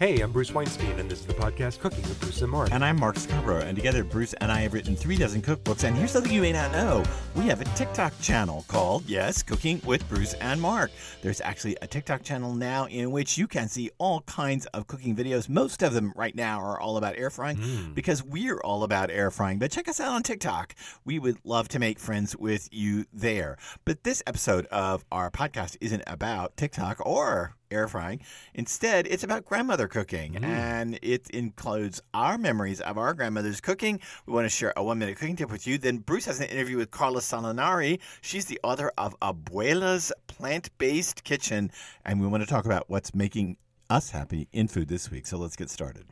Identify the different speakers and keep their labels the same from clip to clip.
Speaker 1: Hey, I'm Bruce Weinstein, and this is the podcast Cooking with Bruce and Mark.
Speaker 2: And I'm Mark Scarbrough, and together Bruce and I have written three dozen cookbooks. And here's something you may not know we have a TikTok channel called, yes, Cooking with Bruce and Mark. There's actually a TikTok channel now in which you can see all kinds of cooking videos. Most of them right now are all about air frying
Speaker 1: Mm.
Speaker 2: because we're all about air frying. But check us out on TikTok. We would love to make friends with you there. But this episode of our podcast isn't about TikTok or air frying. Instead, it's about grandmother cooking, mm. and it includes our memories of our grandmother's cooking. We want to share a one minute cooking tip with you. Then Bruce has an interview with Karla Salinari. She's the author of Abuela's Plant Based Kitchen, and we want to talk about what's making us happy in food this week. So let's get started.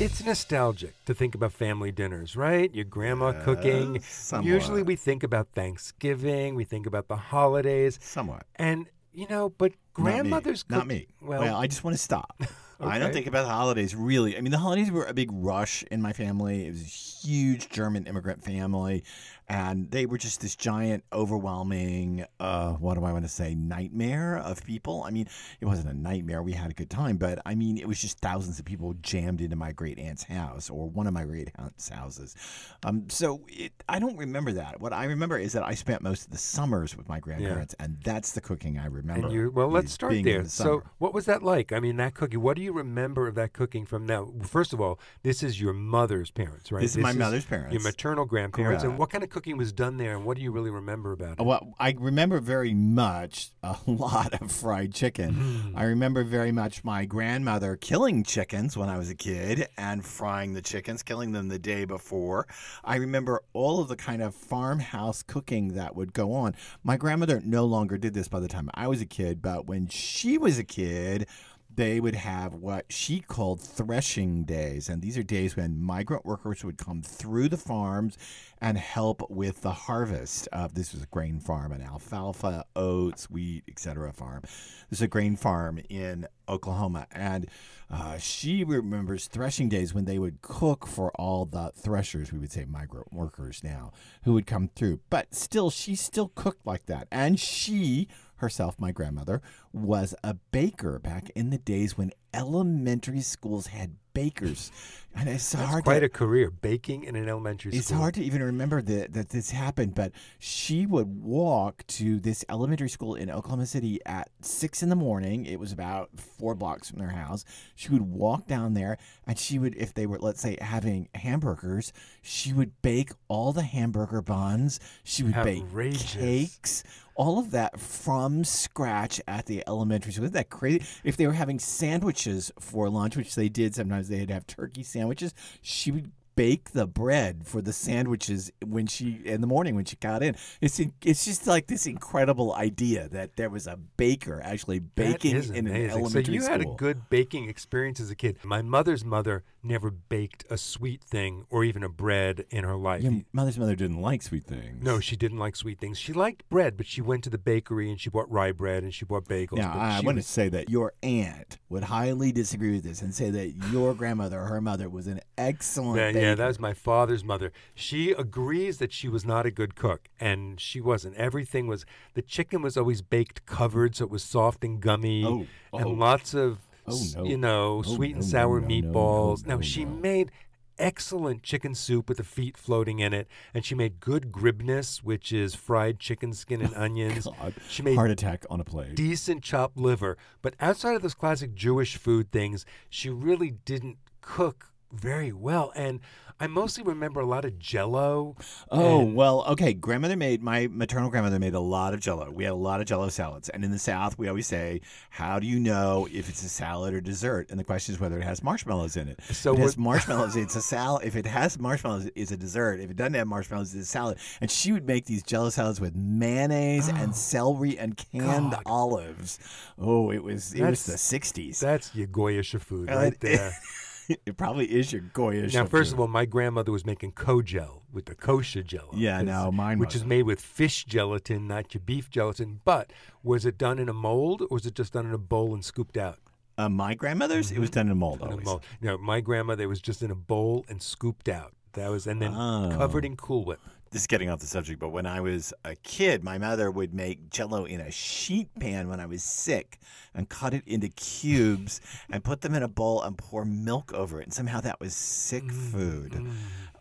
Speaker 1: It's nostalgic to think about family dinners, right? Your grandma cooking.
Speaker 2: somewhat.
Speaker 1: Usually we think about Thanksgiving, we think about the holidays,
Speaker 2: Somewhat.
Speaker 1: and you know, but grandmothers
Speaker 2: Not
Speaker 1: cook-
Speaker 2: me.
Speaker 1: Well,
Speaker 2: Well, I just want to stop. I don't think about the holidays really. I mean, the holidays were a big rush in my family. It was a huge German immigrant family, and they were just this giant, overwhelming, uh, what do I want to say, nightmare of people. I mean, it wasn't a nightmare. We had a good time, but I mean, it was just thousands of people jammed into my great aunt's house or one of my great aunt's houses. Um, so it, I don't remember that. What I remember is that I spent most of the summers with my grandparents, and that's the cooking I remember.
Speaker 1: and you well, let's start there.
Speaker 2: the
Speaker 1: So, what was that like? I mean, that cooking. What do you remember of that cooking from now? First of all, this is your mother's parents, right?
Speaker 2: This is my mother's parents.
Speaker 1: Your maternal grandparents. And what kind of cooking was done there, and what do you really remember about it?
Speaker 2: Well, I remember very much a lot of fried chicken.
Speaker 1: Mm.
Speaker 2: I remember very much my grandmother killing chickens when I was a kid and frying the chickens, killing them the day before. I remember all of the kind of farmhouse cooking that would go on. My grandmother no longer did this by the time I was a kid, but when she was a kid, they would have what she called threshing days. And these are days when migrant workers would come through the farms and help with the harvest of this was a grain farm, an alfalfa, oats, wheat, etc. farm. This is a grain farm in Oklahoma. And uh, she remembers threshing days when they would cook for all the threshers, we would say migrant workers now, who would come through. But still, she still cooked like that. And she herself, my grandmother, was a baker back in the days when elementary schools had bakers. And it's
Speaker 1: That's
Speaker 2: hard
Speaker 1: quite
Speaker 2: to,
Speaker 1: a career, baking in an elementary
Speaker 2: it's
Speaker 1: school.
Speaker 2: It's hard to even remember that, that this happened, but she would walk to this elementary school in Oklahoma City at six in the morning. It was about four blocks from their house. She would walk down there and she would, if they were, let's say, having hamburgers, she would bake all the hamburger buns. She would
Speaker 1: Outrageous.
Speaker 2: bake cakes. All of that from scratch at the elementary school. Isn't that crazy? If they were having sandwiches for lunch, which they did, sometimes they'd have turkey sandwiches. Which is she would bake the bread for the sandwiches when she in the morning when she got in. It's it's just like this incredible idea that there was a baker actually baking in an elementary
Speaker 1: So you
Speaker 2: school.
Speaker 1: had a good baking experience as a kid. My mother's mother never baked a sweet thing or even a bread in her life.
Speaker 2: Your mother's mother didn't like sweet things.
Speaker 1: No, she didn't like sweet things. She liked bread, but she went to the bakery and she bought rye bread and she bought bagels.
Speaker 2: Now, I want to say that your aunt would highly disagree with this and say that your grandmother, her mother, was an excellent
Speaker 1: Yeah, yeah, that was my father's mother. She agrees that she was not a good cook, and she wasn't. Everything was the chicken was always baked covered, so it was soft and gummy,
Speaker 2: Oh,
Speaker 1: and
Speaker 2: oh.
Speaker 1: lots of
Speaker 2: Oh, no.
Speaker 1: you know
Speaker 2: Oh,
Speaker 1: sweet and
Speaker 2: no,
Speaker 1: sour
Speaker 2: no,
Speaker 1: meatballs.
Speaker 2: no,
Speaker 1: now she made excellent chicken soup with the feet floating in it, and she made good gribenes, which is fried chicken skin and oh, onions.
Speaker 2: God.
Speaker 1: She made
Speaker 2: Heart attack on a plate.
Speaker 1: decent chopped liver. But outside of those classic Jewish food things, she really didn't cook very well. And I mostly remember a lot of jello.
Speaker 2: Oh,
Speaker 1: and-
Speaker 2: well, okay. Grandmother made, my maternal grandmother made a lot of jello. We had a lot of jello salads. And in the South, we always say, how do you know if it's a salad or dessert? And the question is whether it has marshmallows in it.
Speaker 1: So
Speaker 2: if it has marshmallows, it's a salad. If it has marshmallows, it's a dessert. If it doesn't have marshmallows, it's a salad. And she would make these jello salads with mayonnaise and celery and canned
Speaker 1: God.
Speaker 2: olives. Oh, it was it was the 60s.
Speaker 1: That's your Goyish food
Speaker 2: Uh,
Speaker 1: right there.
Speaker 2: it probably is your Goyish.
Speaker 1: now, first of all, my grandmother was making kogel with the kosher jello.
Speaker 2: Yeah, no, mine
Speaker 1: Which is
Speaker 2: wasn't.
Speaker 1: made with fish gelatin, not your beef gelatin. But was it done in a mold or was it just done in a bowl and scooped out?
Speaker 2: uh, my grandmother's, it was done in a mold
Speaker 1: In a mold. No, my grandmother was just in a bowl and scooped out. That was, and then
Speaker 2: Oh.
Speaker 1: covered in Cool Whip.
Speaker 2: This is getting off the subject, but when I was a kid, my mother would make jello in a sheet pan when I was sick and cut it into cubes and put them in a bowl and pour milk over it. And somehow that was sick food.
Speaker 1: Mm.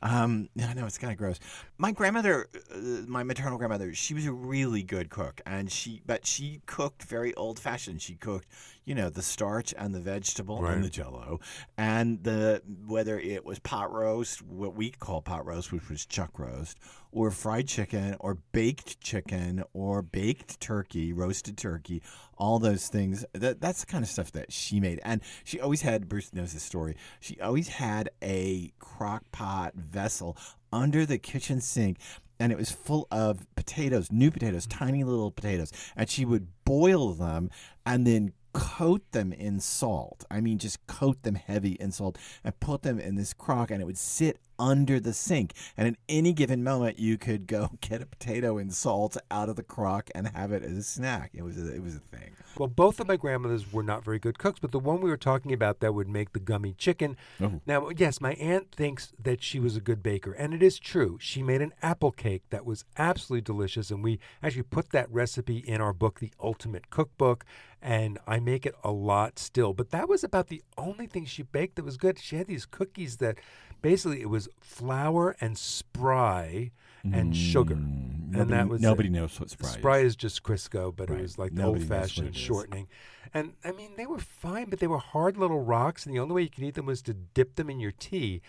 Speaker 2: Um, I know it's kind of gross. My grandmother, uh, my maternal grandmother, she was a really good cook, and she but she cooked very old fashioned. She cooked, you know, the starch and the vegetable
Speaker 1: Right.
Speaker 2: and the jello, and the whether it was pot roast, what we call pot roast, which was chuck roast, or fried chicken, or baked chicken, or baked turkey, roasted turkey, all those things. That that's the kind of stuff that she made, and she always had. Bruce knows this story. She always had a crock pot vessel under the kitchen sink. And it was full of potatoes, new potatoes, tiny little potatoes. And she would boil them and then coat them in salt. I mean, just coat them heavy in salt and put them in this crock, and it would sit under the sink. And at any given moment, you could go get a potato in salt out of the crock and have it as a snack. It was a, it was a thing.
Speaker 1: Well, both of my grandmothers were not very good cooks, but the one we were talking about that would make the gummy chicken.
Speaker 2: Oh.
Speaker 1: Now, yes, my aunt thinks that she was a good baker, and it is true. She made an apple cake that was absolutely delicious, and we actually put that recipe in our book, The Ultimate Cookbook, and I make it a lot still. But that was about the only thing she baked that was good. She had these cookies that basically it was flour and Spry and sugar.
Speaker 2: Mm,
Speaker 1: And that was it.
Speaker 2: nobody knows what Spry, is.
Speaker 1: Spry
Speaker 2: is.
Speaker 1: is just Crisco, but
Speaker 2: Right.
Speaker 1: it was like the old fashioned shortening. And I mean, they were fine, but they were hard little rocks, and the only way you could eat them was to dip them in your tea.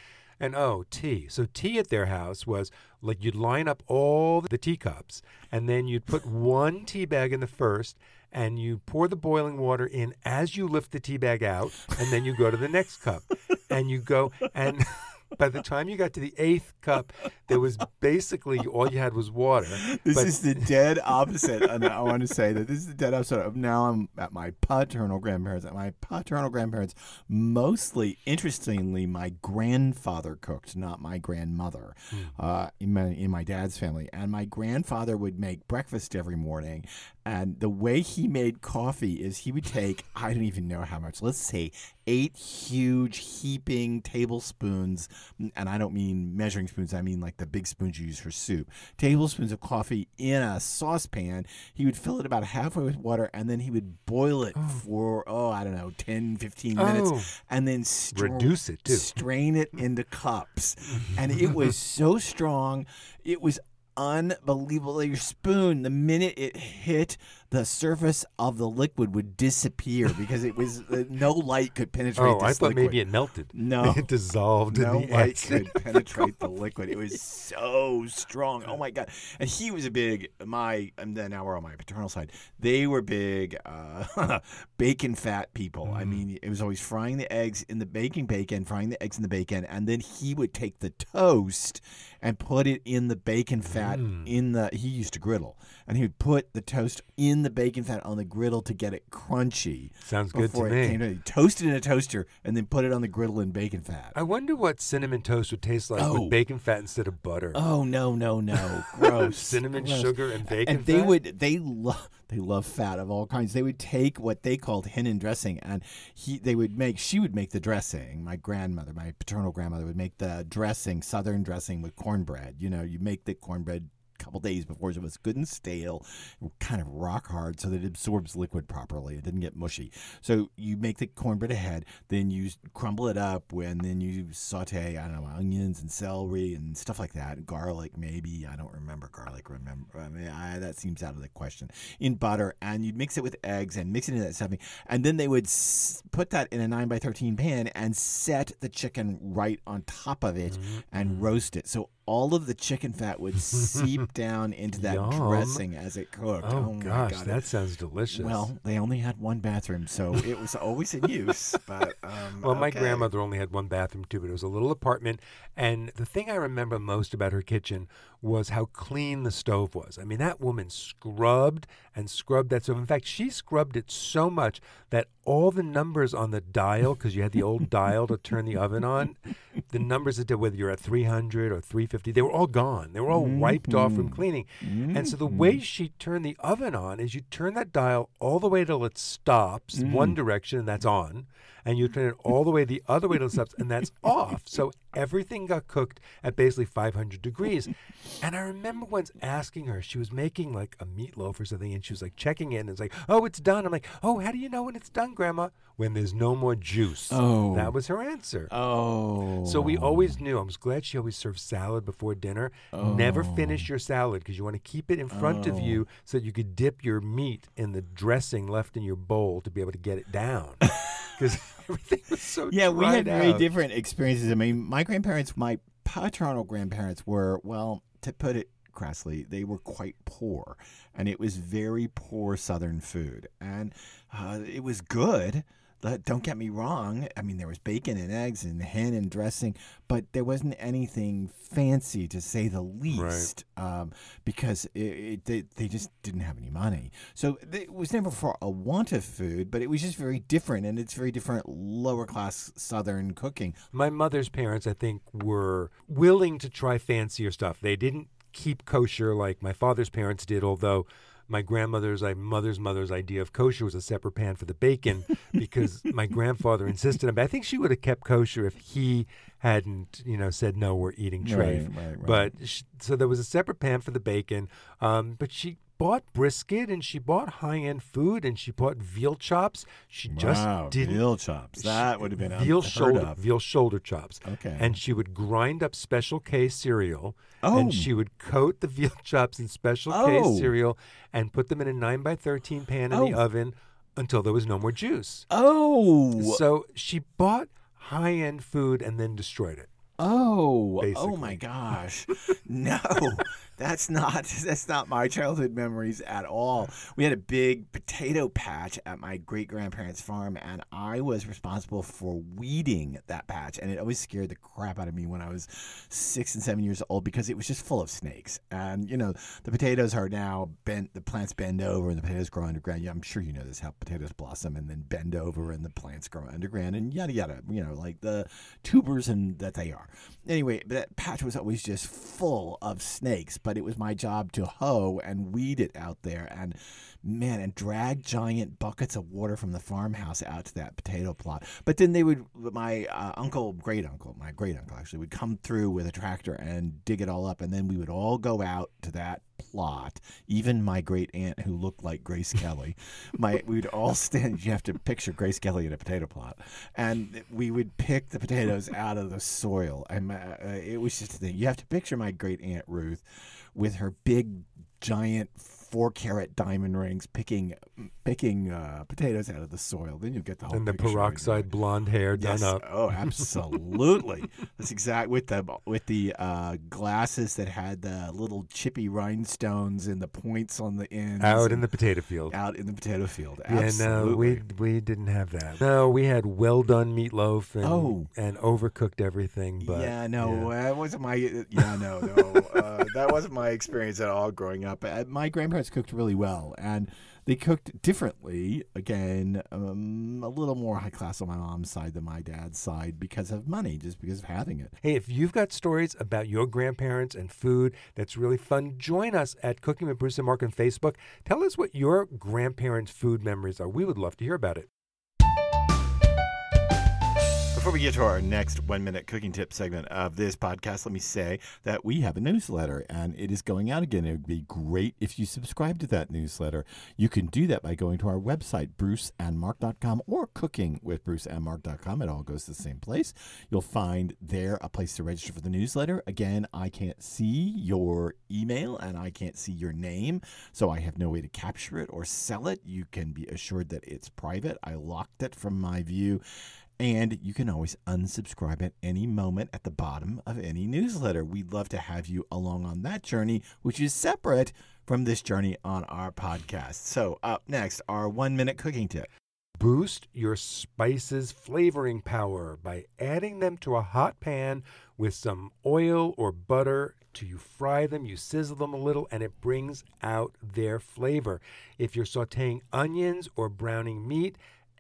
Speaker 1: And oh, tea. So, tea at their house was like you'd line up all the teacups, and then you'd put one tea bag in the first, and you pour the boiling water in as you lift the tea bag out, and then you go to the next cup. And you go, and by the time you got to the eighth cup, there was basically all you had was water.
Speaker 2: This
Speaker 1: but-
Speaker 2: is the dead opposite. and I want to say that this is the dead opposite of now I'm at my paternal grandparents. At my paternal grandparents, mostly, interestingly, my grandfather cooked, not my grandmother, uh, in, my, in my dad's family. And my grandfather would make breakfast every morning. And the way he made coffee is he would take, I don't even know how much, let's say eight huge heaping tablespoons, and I don't mean measuring spoons, I mean like the big spoons you use for soup, tablespoons of coffee in a saucepan. He would fill it about halfway with water and then he would boil it oh. for, oh, I don't know, 10, 15 minutes,
Speaker 1: Oh.
Speaker 2: and then stra-
Speaker 1: Reduce it, too.
Speaker 2: strain it into cups. and it was so strong. It was unbelievable. Your spoon, the minute it hit the surface of the liquid, would disappear because it was uh, no light could penetrate.
Speaker 1: Oh, I thought
Speaker 2: liquid.
Speaker 1: maybe it melted.
Speaker 2: No.
Speaker 1: it dissolved
Speaker 2: No
Speaker 1: in the
Speaker 2: light could penetrate the liquid. It was so strong. Oh my god! And he was a big my. And then now we're on my paternal side. They were big uh, bacon fat people. I mean, it was always frying the eggs in the baking bacon, frying the eggs in the bacon, and then he would take the toast and put it in the bacon fat in the. He used to griddle, and he would put the toast in the bacon fat on the griddle to get it crunchy.
Speaker 1: Sounds good to me.
Speaker 2: to toast it in a toaster and then put it on the griddle in bacon fat.
Speaker 1: I wonder what cinnamon toast would taste like
Speaker 2: Oh.
Speaker 1: with bacon fat instead of butter.
Speaker 2: Oh no no no! Gross.
Speaker 1: Cinnamon,
Speaker 2: Gross.
Speaker 1: sugar, and bacon
Speaker 2: And they
Speaker 1: fat?
Speaker 2: would they love they love fat of all kinds. They would take what they called hennin dressing, and he they would make she would make the dressing. My grandmother, my paternal grandmother, would make the dressing, southern dressing with cornbread. You know, you make the cornbread couple days before so it was good and stale, kind of rock hard, so that it absorbs liquid properly. It didn't get mushy. So you make the cornbread ahead, then you crumble it up, and then you saute I don't know onions and celery and stuff like that, garlic maybe. I don't remember garlic. Remember, I mean, I, that seems out of the question. In butter, and you'd mix it with eggs and mix it into that stuffing, and then they would s- put that in a nine by thirteen pan and set the chicken right on top of it
Speaker 1: Mm-hmm.
Speaker 2: and roast it. So all of the chicken fat would seep down into that
Speaker 1: Yum.
Speaker 2: dressing as it cooked.
Speaker 1: Oh,
Speaker 2: my
Speaker 1: gosh,
Speaker 2: God.
Speaker 1: that sounds delicious.
Speaker 2: Well, they only had one bathroom, so it was always in use. But um,
Speaker 1: Well, my grandmother only had one bathroom too, but it was a little apartment. And the thing I remember most about her kitchen was how clean the stove was. I mean, that woman scrubbed and scrubbed that stove. In fact, she scrubbed it so much that all the numbers on the dial, because you had the old dial to turn the oven on, the numbers that did whether you're at 300 or 350, They were all gone. They were all wiped off from
Speaker 2: Mhm.
Speaker 1: cleaning. And so the way she turned the oven on is you turn that dial all the way till it stops one direction and that's on, and you turn it all the way the other way to the stops and that's off. So everything got cooked at basically 500 degrees. And I remember once asking her, she was making like a meatloaf or something, and she was like checking in and it's like, oh, it's done. I'm like, oh, how do you know when it's done, Grandma? When there's no more juice.
Speaker 2: Oh.
Speaker 1: That was her answer.
Speaker 2: Oh.
Speaker 1: So we always knew. I was glad she always served salad before dinner. Oh. Never finish oh. your salad because you want to keep it in front of
Speaker 2: Oh.
Speaker 1: you so that you could dip your meat in the dressing left in your bowl to be able to get it down. Because everything was so
Speaker 2: Yeah, we had
Speaker 1: dried
Speaker 2: very different experiences. I mean, my grandparents, my paternal grandparents were, well, to put it crassly, they were quite poor. And it was very poor Southern food. And uh, it was good. Don't get me wrong. I mean, there was bacon and eggs and hen and dressing, but there wasn't anything fancy to say the least um, because it, it, they, they just didn't have any money. So it was never for a want of food, but it was just very different, and it's very different lower class Southern cooking.
Speaker 1: My mother's parents, I think, were willing to try fancier stuff. They didn't keep kosher like my father's parents did, although my grandmother's, my mother's mother's idea of kosher was a separate pan for the bacon because my grandfather insisted on it. I think she would have kept kosher if he hadn't, you know, said, no, we're eating treif.
Speaker 2: Right, right, right.
Speaker 1: But sh- so there was a separate pan for the bacon. Um, but she bought brisket and she bought high end food and she bought veal chops. She just
Speaker 2: wow,
Speaker 1: didn't
Speaker 2: veal chops. That would have been
Speaker 1: veal shoulder
Speaker 2: of.
Speaker 1: veal shoulder chops.
Speaker 2: Okay.
Speaker 1: And she would grind up Special K cereal.
Speaker 2: Oh.
Speaker 1: And she would coat the veal chops in Special
Speaker 2: Oh.
Speaker 1: K cereal and put them in a nine by thirteen pan in the
Speaker 2: Oh.
Speaker 1: oven until there was no more juice.
Speaker 2: oh,
Speaker 1: So she bought high end food and then destroyed it.
Speaker 2: oh, oh my gosh! no, that's not that's not my childhood memories at all. We had a big potato patch at my great grandparents' farm, and I was responsible for weeding that patch, and it always scared the crap out of me when I was six and seven years old because it was just full of snakes. And you know, the potatoes are now bent, the plants bend over, and the potatoes grow underground. Yeah, I'm sure you know this how potatoes blossom and then bend over, and the plants grow underground, and yada yada. You know, like the tubers and that they are. Anyway, that patch was always just full of snakes, but it was my job to hoe and weed it out there, and man, and drag giant buckets of water from the farmhouse out to that potato plot. But then they would, my uh, uncle, great uncle, my great uncle actually, would come through with a tractor and dig it all up, and then we would all go out to that plot. Even my great aunt, who looked like Grace Kelly, my we'd all stand. You have to picture Grace Kelly in a potato plot, and we would pick the potatoes out of the soil. And uh, it was just a thing. You have to picture my great aunt Ruth with her big, giant four carat diamond rings picking picking uh, potatoes out of the soil. Then you get the whole thing.
Speaker 1: and the
Speaker 2: picture in your
Speaker 1: peroxide blonde hair
Speaker 2: Yes.
Speaker 1: done up.
Speaker 2: Oh, absolutely. That's exact with the with the uh, glasses that had the little chippy rhinestones and the points on the ends.
Speaker 1: Out in the potato field.
Speaker 2: out in the potato field.
Speaker 1: Yeah, no,
Speaker 2: Absolutely.
Speaker 1: we we didn't have that. No, we had well done meatloaf and
Speaker 2: Oh.
Speaker 1: and overcooked everything. But
Speaker 2: yeah, no,
Speaker 1: yeah.
Speaker 2: that wasn't my. Yeah, no, no, uh, that wasn't my experience at all growing up. Uh, my grandparents cooked really well, and they cooked differently. Again, um, a little more high class on my mom's side than my dad's side because of money, just because of having it.
Speaker 1: Hey, if you've got stories about your grandparents and food that's really fun, join us at Cooking with Bruce and Mark on Facebook. Tell us what your grandparents' food memories are. We would love to hear about it.
Speaker 2: Before we get to our next one minute cooking tip segment of this podcast, let me say that we have a newsletter and it is going out again. It would be great if you subscribe to that newsletter. You can do that by going to our website, bruceandmark.com or cookingwithbruceandmark.com. It all goes to the same place. You'll find there a place to register for the newsletter. Again, I can't see your email and I can't see your name, so I have no way to capture it or sell it. You can be assured that it's private. I locked it from my view. And you can always unsubscribe at any moment at the bottom of any newsletter. We'd love to have you along on that journey, which is separate from this journey on our podcast. So, up next, our one minute cooking tip.
Speaker 1: Boost your spices' flavoring power by adding them to a hot pan with some oil or butter. To you fry them, you sizzle them a little, and it brings out their flavor. If you're sauteing onions or browning meat,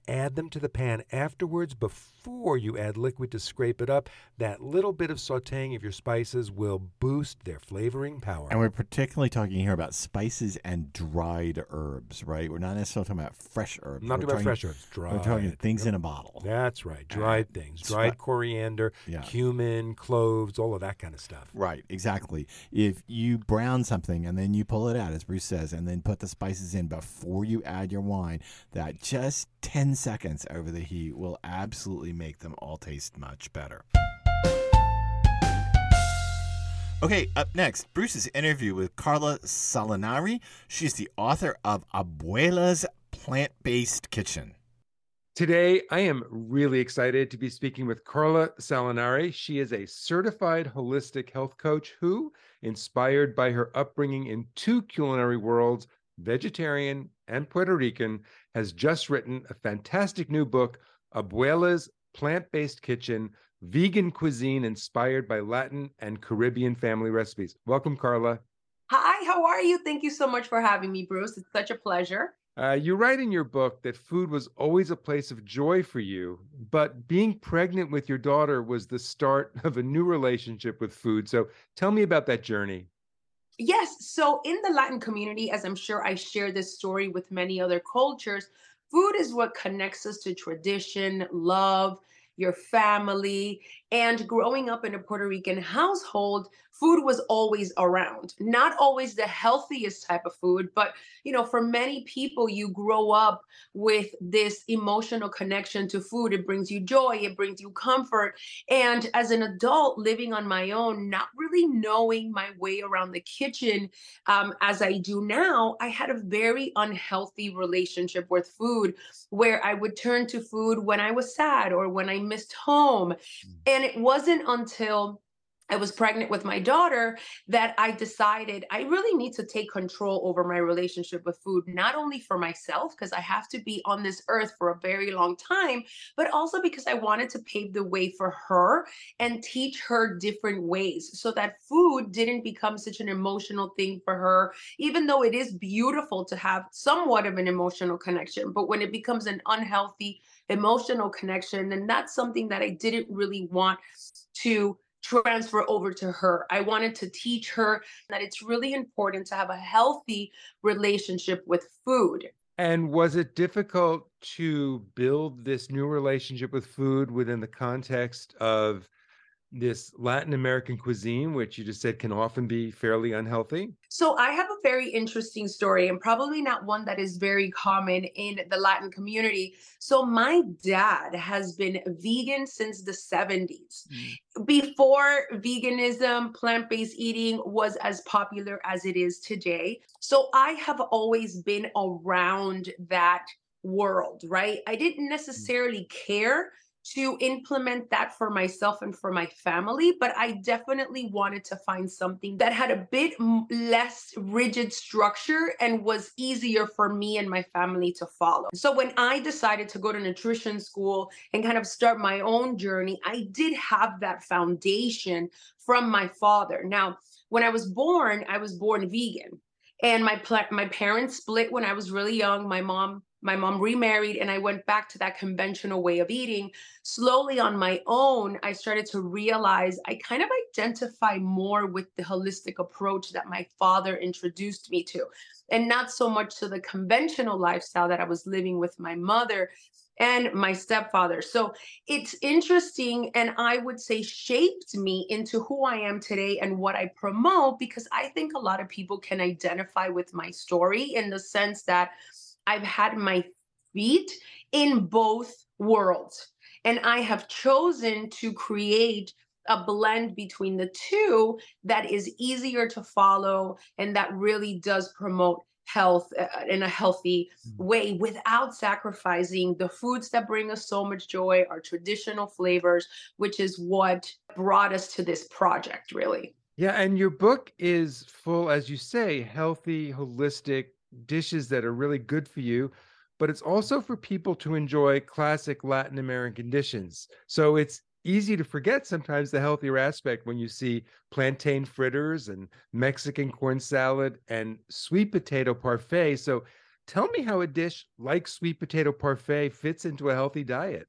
Speaker 1: add them to the pan afterwards before you add liquid to scrape it up. That little bit of sauteing of your spices will boost their flavoring power.
Speaker 2: And we're particularly talking here about spices and dried herbs, right? We're not necessarily talking about fresh herbs.
Speaker 1: not
Speaker 2: we're
Speaker 1: about
Speaker 2: talking,
Speaker 1: fresh herbs, dried.
Speaker 2: We're talking things in a bottle.
Speaker 1: That's right, dried things, dried
Speaker 2: spi-
Speaker 1: coriander,
Speaker 2: Yeah.
Speaker 1: cumin, cloves, all of that kind of stuff.
Speaker 2: Right, exactly. If you brown something and then you pull it out, as Bruce says, and then put the spices in before you add your wine, that just 10 seconds over the heat will absolutely make them all taste much better. Okay, up next, Bruce's interview with Karla Salinari. She's the author of Abuela's Plant Based Kitchen.
Speaker 1: Today, I am really excited to be speaking with Karla Salinari. She is a certified holistic health coach who, inspired by her upbringing in two culinary worlds, vegetarian and Puerto Rican, has just written a fantastic new book, Abuela's Plant Based Kitchen Vegan Cuisine Inspired by Latin and Caribbean Family Recipes. Welcome, Karla.
Speaker 3: Hi, how are you? Thank you so much for having me, Bruce. It's such a pleasure.
Speaker 1: Uh, you write in your book that food was always a place of joy for you, but being pregnant with your daughter was the start of a new relationship with food. So tell me about that journey.
Speaker 3: Yes, so in the Latin community, as I'm sure I share this story with many other cultures, food is what connects us to tradition, love, your family. And growing up in a Puerto Rican household, food was always around. Not always the healthiest type of food, but you know, for many people, you grow up with this emotional connection to food. It brings you joy, it brings you comfort. And as an adult living on my own, not really knowing my way around the kitchen um, as I do now, I had a very unhealthy relationship with food where I would turn to food when I was sad or when I missed home. And it wasn't until I was pregnant with my daughter that I decided I really need to take control over my relationship with food, not only for myself, because I have to be on this earth for a very long time, but also because I wanted to pave the way for her and teach her different ways so that food didn't become such an emotional thing for her, even though it is beautiful to have somewhat of an emotional connection. But when it becomes an unhealthy emotional connection, And that's something that I didn't really want to transfer over to her. I wanted to teach her that it's really important to have a healthy relationship with food.
Speaker 1: And was it difficult to build this new relationship with food within the context of this Latin American cuisine, which you just said can often be fairly unhealthy?
Speaker 3: So, I have a very interesting story, and probably not one that is very common in the Latin community. So, my dad has been vegan since the 70s. Mm. Before veganism, plant based eating was as popular as it is today. So, I have always been around that world, right? I didn't mm. necessarily care to implement that for myself and for my family, but I definitely wanted to find something that had a bit less rigid structure and was easier for me and my family to follow. So when I decided to go to nutrition school and kind of start my own journey, I did have that foundation from my father. Now, when I was born, I was born vegan. And my pla- my parents split when I was really young. My mom my mom remarried and I went back to that conventional way of eating. Slowly on my own, I started to realize I kind of identify more with the holistic approach that my father introduced me to, and not so much to the conventional lifestyle that I was living with my mother and my stepfather. So it's interesting and I would say shaped me into who I am today and what I promote because I think a lot of people can identify with my story in the sense that I've had my feet in both worlds. And I have chosen to create a blend between the two that is easier to follow and that really does promote health uh, in a healthy way without sacrificing the foods that bring us so much joy, our traditional flavors, which is what brought us to this project, really.
Speaker 1: Yeah, and your book is full, as you say, healthy, holistic dishes that are really good for you, but it's also for people to enjoy classic Latin American dishes. So it's easy to forget sometimes the healthier aspect when you see plantain fritters and Mexican corn salad and sweet potato parfait. So Tell me how a dish like sweet potato parfait fits into a healthy diet.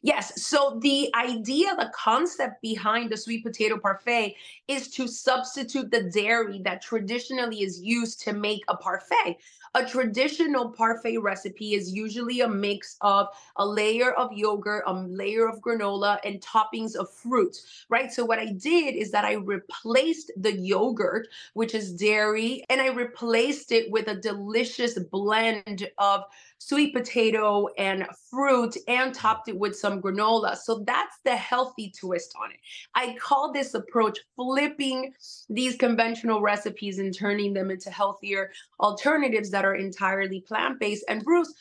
Speaker 3: Yes. So the idea, the concept behind the sweet potato parfait is to substitute the dairy that traditionally is used to make a parfait. A traditional parfait recipe is usually a mix of a layer of yogurt, a layer of granola, and toppings of fruit, right? So what I did is that I replaced the yogurt, which is dairy, and I replaced it with a delicious blend of sweet potato and fruit and topped it with some granola. So that's the healthy twist on it. I call this approach flipping these conventional recipes and turning them into healthier alternatives that are entirely plant based. And Bruce,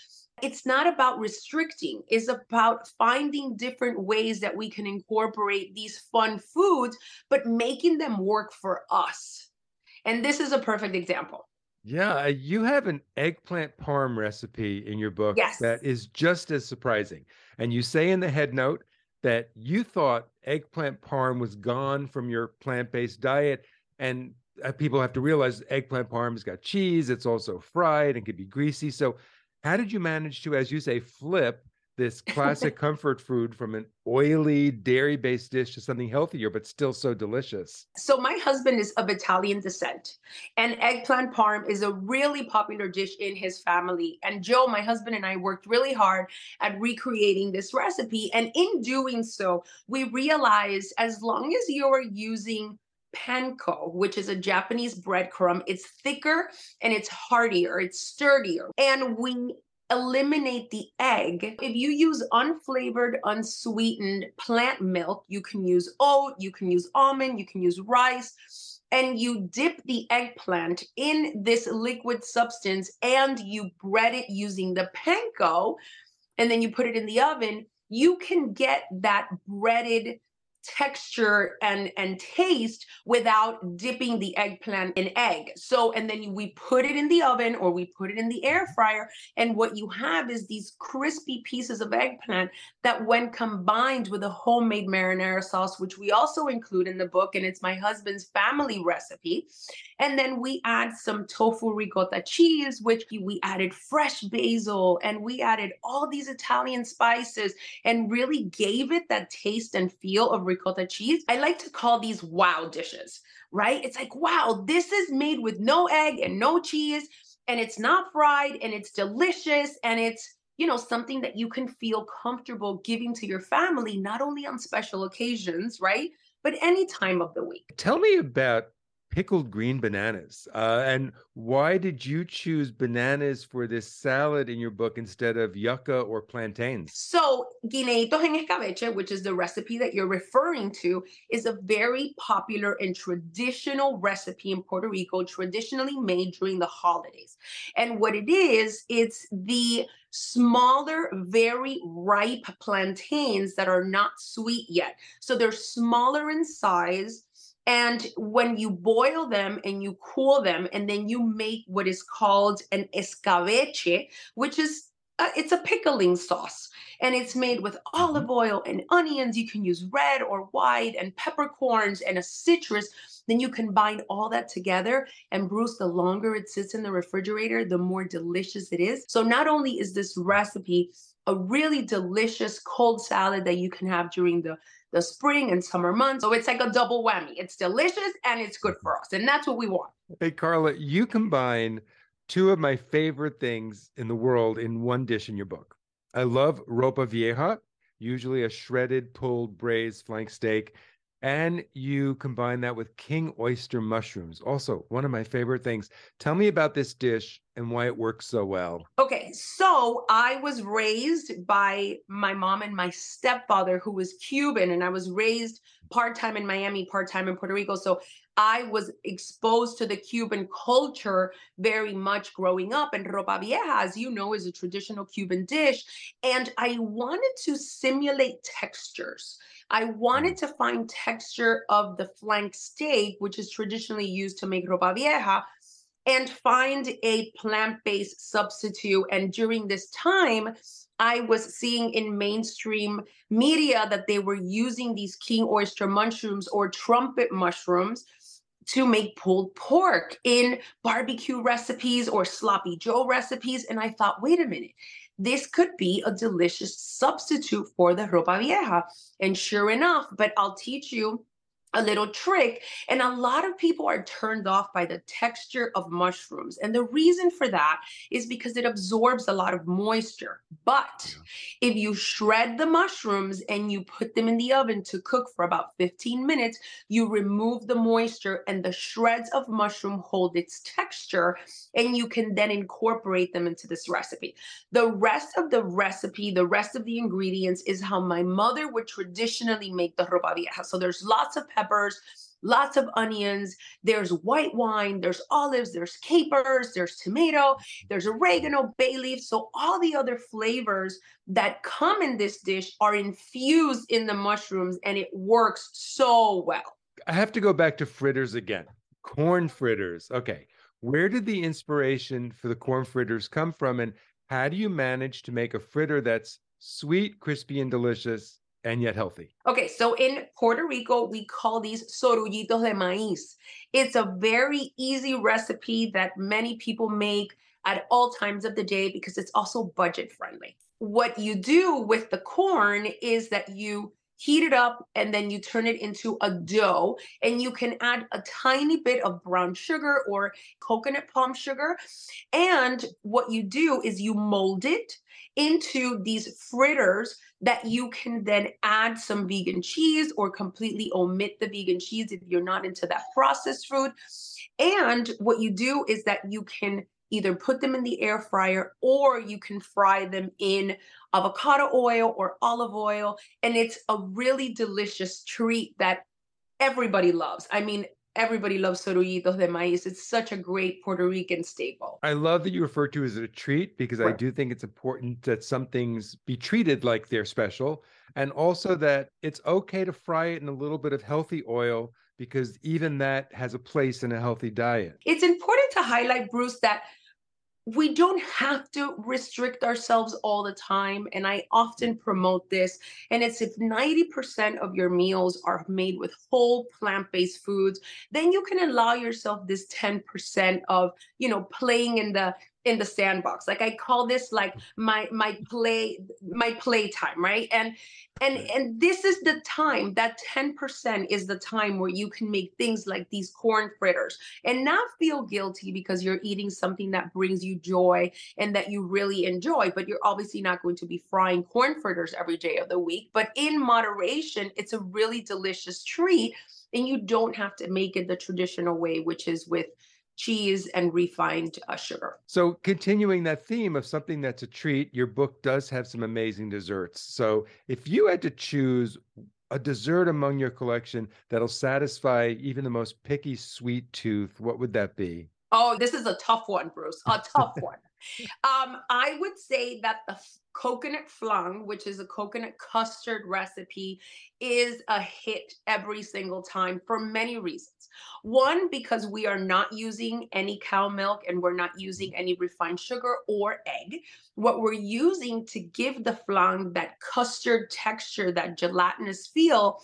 Speaker 3: it's not about restricting it's about finding different ways that we can incorporate these fun foods but making them work for us and this is a perfect example
Speaker 1: yeah, uh, you have an eggplant parm recipe in your book
Speaker 3: Yes.
Speaker 1: that is just as surprising. And you say in the head note that you thought eggplant parm was gone from your plant-based diet. And uh, people have to realize eggplant parm has got cheese, it's also fried and can be greasy. So, how did you manage to, as you say, flip this classic comfort food from an oily dairy-based dish to something healthier but still so delicious?
Speaker 3: So my husband is of Italian descent, and eggplant parm is a really popular dish in his family. And Joe, my husband, and I worked really hard at recreating this recipe. And in doing so, we realized as long as you are using panko, which is a Japanese breadcrumb, it's thicker and it's heartier, it's sturdier. And we eliminate the egg. If you use unflavored, unsweetened plant milk, you can use oat, you can use almond, you can use rice, and you dip the eggplant in this liquid substance and you bread it using the panko, and then you put it in the oven, you can get that breaded texture and and taste without dipping the eggplant in egg. So and then we put it in the oven or we put it in the air fryer and what you have is these crispy pieces of eggplant that when combined with a homemade marinara sauce which we also include in the book and it's my husband's family recipe. And then we add some tofu ricotta cheese which we added fresh basil and we added all these italian spices and really gave it that taste and feel of ricotta cheese. I like to call these wow dishes, right? It's like, wow, this is made with no egg and no cheese, and it's not fried, and it's delicious, and it's you know something that you can feel comfortable giving to your family not only on special occasions right but any time of the week
Speaker 1: Tell me about pickled green bananas. Uh, and why did you choose bananas for this salad in your book instead of yucca or plantains?
Speaker 3: So, guineitos en escabeche, which is the recipe that you're referring to, is a very popular and traditional recipe in Puerto Rico, traditionally made during the holidays. And what it is, it's the smaller, very ripe plantains that are not sweet yet. So they're smaller in size and when you boil them and you cool them, and then you make what is called an escabeche, which is uh, it's a pickling sauce, and it's made with olive
Speaker 1: Mm-hmm.
Speaker 3: oil and onions. You can use red or white and peppercorns and a citrus. Then you combine all that together, and Bruce, the longer it sits in the refrigerator, the more delicious it is. So not only is this recipe a really delicious cold salad that you can have during the the spring and summer months. So it's like a double whammy. It's delicious and it's good for us. And that's what we want.
Speaker 1: Hey, Karla, you combine two of my favorite things in the world in one dish in your book. I love ropa vieja, usually a shredded, pulled, braised flank steak. And you combine that with king oyster mushrooms, also one of my favorite things. Tell me about this dish and why it works so well.
Speaker 3: Okay, so I was raised by my mom and my stepfather, who was Cuban, and I was raised part time in Miami, part time in Puerto Rico. So I was exposed to the Cuban culture very much growing up. And ropa vieja, as you know, is a traditional Cuban dish. And I wanted to simulate textures. I wanted mm-hmm. to find texture of the flank steak, which is traditionally used to make ropa vieja, and find a plant-based substitute. And during this time, I was seeing in mainstream media that they were using these king oyster mushrooms or trumpet mushrooms to make pulled pork in barbecue recipes or sloppy joe recipes and i thought wait a minute this could be a delicious substitute for the ropa vieja. And sure enough but i'll teach you a little trick. And a lot of people are turned off by the texture of mushrooms. And the reason for that is because it absorbs a lot of moisture. But yeah. if you shred the mushrooms and you put them in the oven to cook for about 15 minutes, you remove the moisture and the shreds of mushroom hold its texture. And you can then incorporate them into this recipe. The rest of the recipe, the rest of the ingredients is how my mother would traditionally make the ropa vieja. So there's lots of peppers, lots of onions. There's white wine, there's olives, there's capers, there's tomato, there's oregano, bay leaf. So all the other flavors that come in this dish are infused in the mushrooms and it works so well.
Speaker 1: I have to go back to fritters again. Corn fritters. Okay. Where did the inspiration for the corn fritters come from? And how do you manage to make a fritter that's sweet, crispy, and delicious and yet healthy.
Speaker 3: Okay, so in Puerto Rico, we call these sorullitos de maíz. It's a very easy recipe that many people make at all times of the day because it's also budget friendly. What you do with the corn is that you heat it up and then you turn it into a dough and you can add a tiny bit of brown sugar or coconut palm sugar and what you do is you mold it into these fritters that you can then add some vegan cheese or completely omit the vegan cheese if you're not into that processed food. And what you do is that you can either put them in the air fryer or you can fry them in avocado oil or olive oil. And it's a really delicious treat that everybody loves. I mean, everybody loves sorullitos de maíz. It's such a great Puerto Rican staple.
Speaker 1: I love that you refer to it as a treat because right. I do think it's important that some things be treated like they're special. And also that it's okay to fry it in a little bit of healthy oil because even that has a place in a healthy diet.
Speaker 3: It's important to highlight, Bruce, that we don't have to restrict ourselves all the time. And I often promote this. And it's if 90% of your meals are made with whole plant based foods, then you can allow yourself this 10% of, you know, playing in the in the sandbox. Like i call this like my my play my play time right? And and and this is the time that 10% is the time where you can make things like these corn fritters and not feel guilty because you're eating something that brings you joy and that you really enjoy but you're obviously not going to be frying corn fritters every day of the week. But in moderation it's a really delicious treat and you don't have to make it the traditional way which is with cheese and refined uh, sugar.
Speaker 1: So, continuing that theme of something that's a treat, your book does have some amazing desserts. So, if you had to choose a dessert among your collection that'll satisfy even the most picky sweet tooth, what would that be?
Speaker 3: Oh, this is a tough one, Bruce. A tough one. Um, I would say that the coconut flan, which is a coconut custard recipe, is a hit every single time for many reasons. One, because we are not using any cow milk and we're not mm-hmm. using any refined sugar or egg. What we're using to give the flan that custard texture, that gelatinous feel,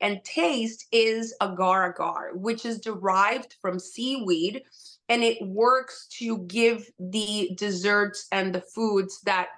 Speaker 3: and taste is agar agar, which is derived from seaweed and it works to give the desserts and the foods that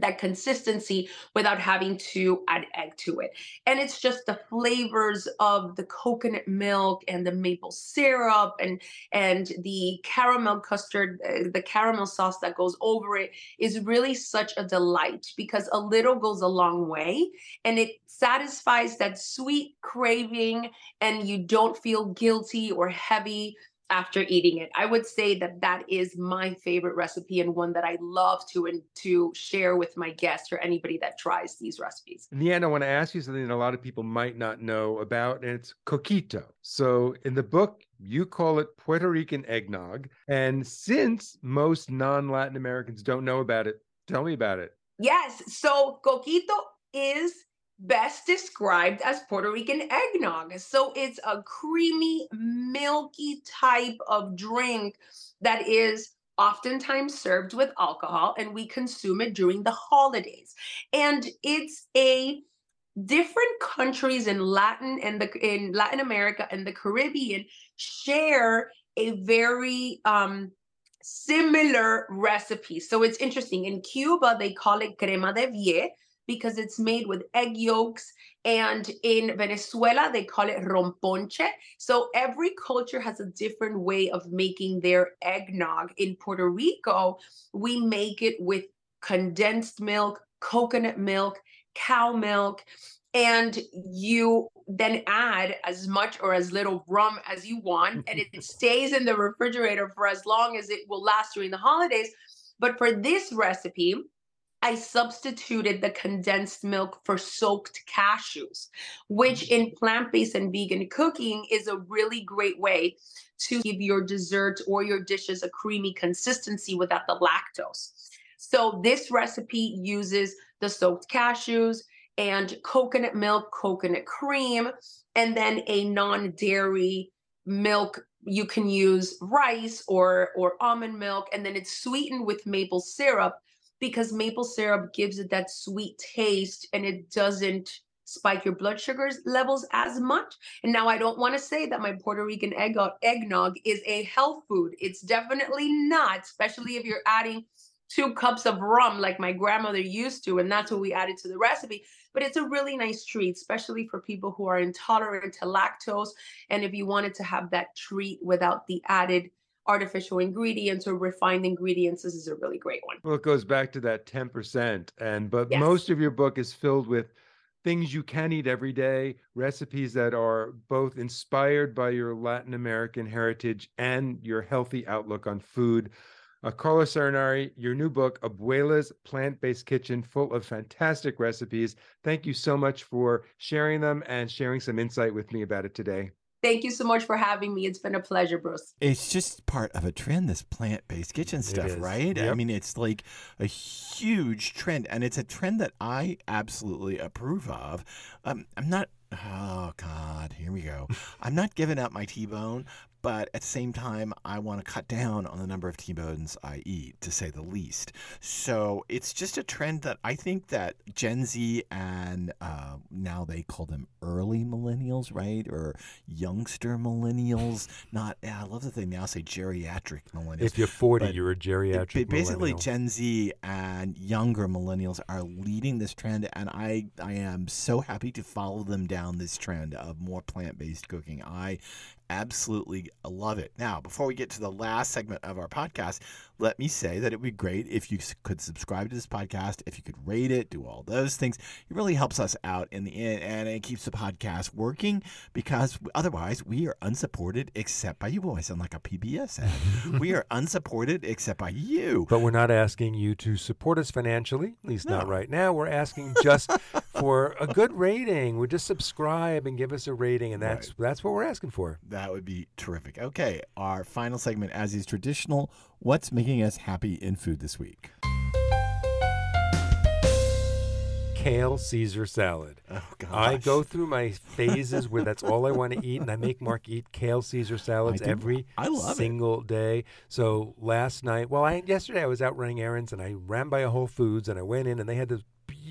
Speaker 3: that consistency without having to add egg to it. And it's just the flavors of the coconut milk and the maple syrup and and the caramel custard, uh, the caramel sauce that goes over it is really such a delight because a little goes a long way and it satisfies that sweet craving and you don't feel guilty or heavy after eating it. I would say that that is my favorite recipe and one that I love to and to share with my guests or anybody that tries these recipes.
Speaker 1: In the end, I want to ask you something that a lot of people might not know about, and it's coquito. So in the book, you call it Puerto Rican eggnog. And since most non-Latin Americans don't know about it, tell me about it.
Speaker 3: Yes. So coquito is best described as Puerto Rican eggnog. So it's a creamy, milky type of drink that is oftentimes served with alcohol and we consume it during the holidays. And it's a different countries in Latin and the in Latin America and the Caribbean share a very um similar recipe. So it's interesting. In Cuba, they call it crema de vie because it's made with egg yolks. And in Venezuela, they call it romponche. So every culture has a different way of making their eggnog. In Puerto Rico, we make it with condensed milk, coconut milk, cow milk and you then add as much or as little rum as you want and it stays in the refrigerator for as long as it will last during the holidays but for this recipe I substituted the condensed milk for soaked cashews, which mm. in plant based and vegan cooking is a really great way to give your dessert or your dishes a creamy consistency without the lactose. So, this recipe uses the soaked cashews, and coconut milk, coconut cream, and then a non-dairy milk. You can use rice or or almond milk, and then it's sweetened with maple syrup because maple syrup gives it that sweet taste and it doesn't spike your blood sugars levels as much. And now I don't want to say that my Puerto Rican egg eggnog is a health food. It's definitely not, especially if you're adding two cups of rum like my grandmother used to, and that's what we added to the recipe. But it's a really nice treat, especially for people who are intolerant to lactose. And if you wanted to have that treat without the added artificial ingredients or refined ingredients, this is a really great one.
Speaker 1: Well, it goes back to that 10%. And but
Speaker 3: Yes.
Speaker 1: most of your book is filled with things you can eat every day, recipes that are both inspired by your Latin American heritage and your healthy outlook on food. Uh, Karla Salinari, your new book, Abuela's Plant Based Kitchen, full of fantastic recipes. Thank you so much for sharing them and sharing some insight with me about it today.
Speaker 3: Thank you so much for having me. It's been a pleasure, Bruce.
Speaker 2: It's just part of a trend, this plant based kitchen stuff,
Speaker 1: is.
Speaker 2: right? I mean, it's like a huge trend, and it's a trend that I absolutely approve of. Um, I'm not, oh God, here we go. I'm not giving up my T bone, but at the same time, I want to cut down on the number of T bones I eat, to say the least. So it's just a trend that I think that Gen Z and uh, now they call them early millennials, right? Or youngster millennials. Not, yeah, I love that they now say geriatric millennials.
Speaker 1: If you're 40,
Speaker 2: But
Speaker 1: you're a geriatric.
Speaker 2: Ba- basically
Speaker 1: millennial.
Speaker 2: Gen Z and younger millennials are leading this trend, and I I am so happy to follow them down this trend of more plant based cooking. I absolutely love it. Now, before we get to the last segment of our podcast, let me say that it would be great if you could subscribe to this podcast, if you could rate it, do all those things. It really helps us out in the end, and it keeps the podcast working because otherwise we are unsupported except by you. Boy, I sound like a PBS ad. we are unsupported except by you.
Speaker 1: But we're not asking you to support us financially, at least not right now. We're asking just for a good rating. We just subscribe and give us a rating, and that's that's what we're asking for.
Speaker 2: That would be terrific. Okay, our final segment, as is traditional, what's making us happy in food this week?
Speaker 1: Kale Caesar salad.
Speaker 2: Oh gosh,
Speaker 1: I go through my phases where that's all I want to eat, and I make Mark eat kale Caesar salads every
Speaker 2: love it.
Speaker 1: single day. So last night, well, I yesterday I was out running errands, and I ran by a Whole Foods, and I went in, and they had this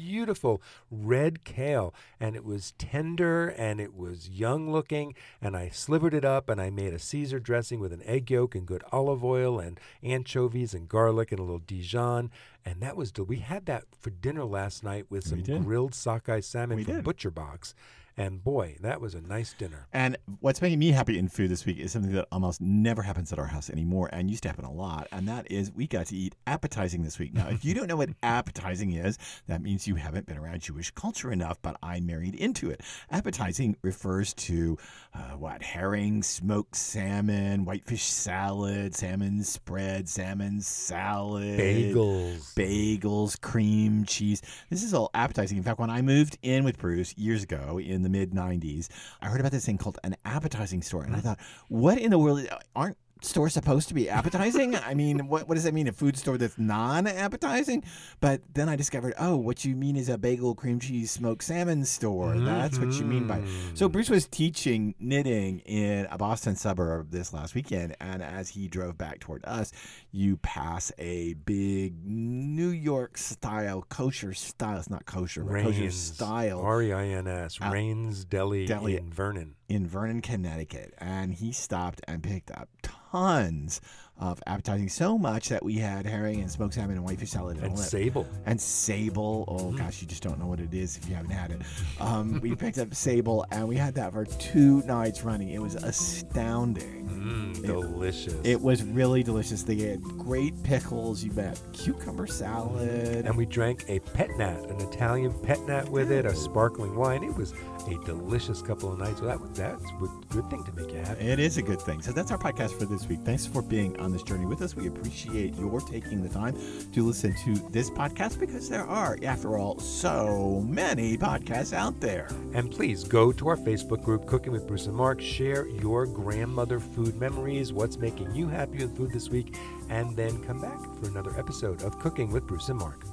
Speaker 1: beautiful red kale, and it was tender and it was young looking, and I slivered it up, and I made a Caesar dressing with an egg yolk and good olive oil and anchovies and garlic and a little Dijon, and that was del- we had that for dinner last night with some grilled sockeye salmon
Speaker 2: We
Speaker 1: from
Speaker 2: did.
Speaker 1: Butcher Box, and boy, that was a nice dinner.
Speaker 2: And what's making me happy in food this week is something that almost never happens at our house anymore and used to happen a lot. And that is we got to eat appetizing this week. Now, if you don't know what appetizing is, that means you haven't been around Jewish culture enough, but I married into it. Appetizing refers to uh, what? Herring, smoked salmon, whitefish salad, salmon spread, salmon salad
Speaker 1: Bagels.
Speaker 2: bagels, cream cheese. This is all appetizing. In fact, when I moved in with Bruce years ago in the mid 90s, I heard about this thing called an appetizing store. And I mm-hmm. thought, what in the world? Uh, aren't store supposed to be appetizing? I mean, what, what does that mean? A food store that's non appetizing? But then I discovered, oh, what you mean is a bagel, cream cheese, smoked salmon store. That's what you mean by. So Bruce was teaching knitting in a Boston suburb this last weekend. And as he drove back toward us, you pass a big New York style, kosher style. It's not kosher, but kosher style
Speaker 1: R E I N S,
Speaker 2: Uh,
Speaker 1: Rein's Deli,
Speaker 2: Deli.
Speaker 1: in Vernon.
Speaker 2: In Vernon, Connecticut, and he stopped and picked up tons of appetizing, so much that we had herring and smoked salmon and whitefish salad and,
Speaker 1: And. Sable.
Speaker 2: and sable. Oh gosh, you just don't know what it is if you haven't had it. Um, we picked up sable, and we had that for two nights running. It was astounding.
Speaker 1: Mm, delicious.
Speaker 2: It was really delicious. They had great pickles. You bet. Cucumber salad.
Speaker 1: and we drank a pet nat, an Italian pet nat with it, a sparkling wine. It was a delicious couple of nights. Well, that was that's a good thing to make you happy.
Speaker 2: It is a good thing. So that's our podcast for this week. Thanks for being on this journey with us. We appreciate your taking the time to listen to this podcast because there are, after all, so many podcasts out there.
Speaker 1: And please go to our Facebook group, Cooking with Bruce and Mark. Share your grandmother food memories, what's making you happy with food this week, and then come back for another episode of Cooking with Bruce and Mark.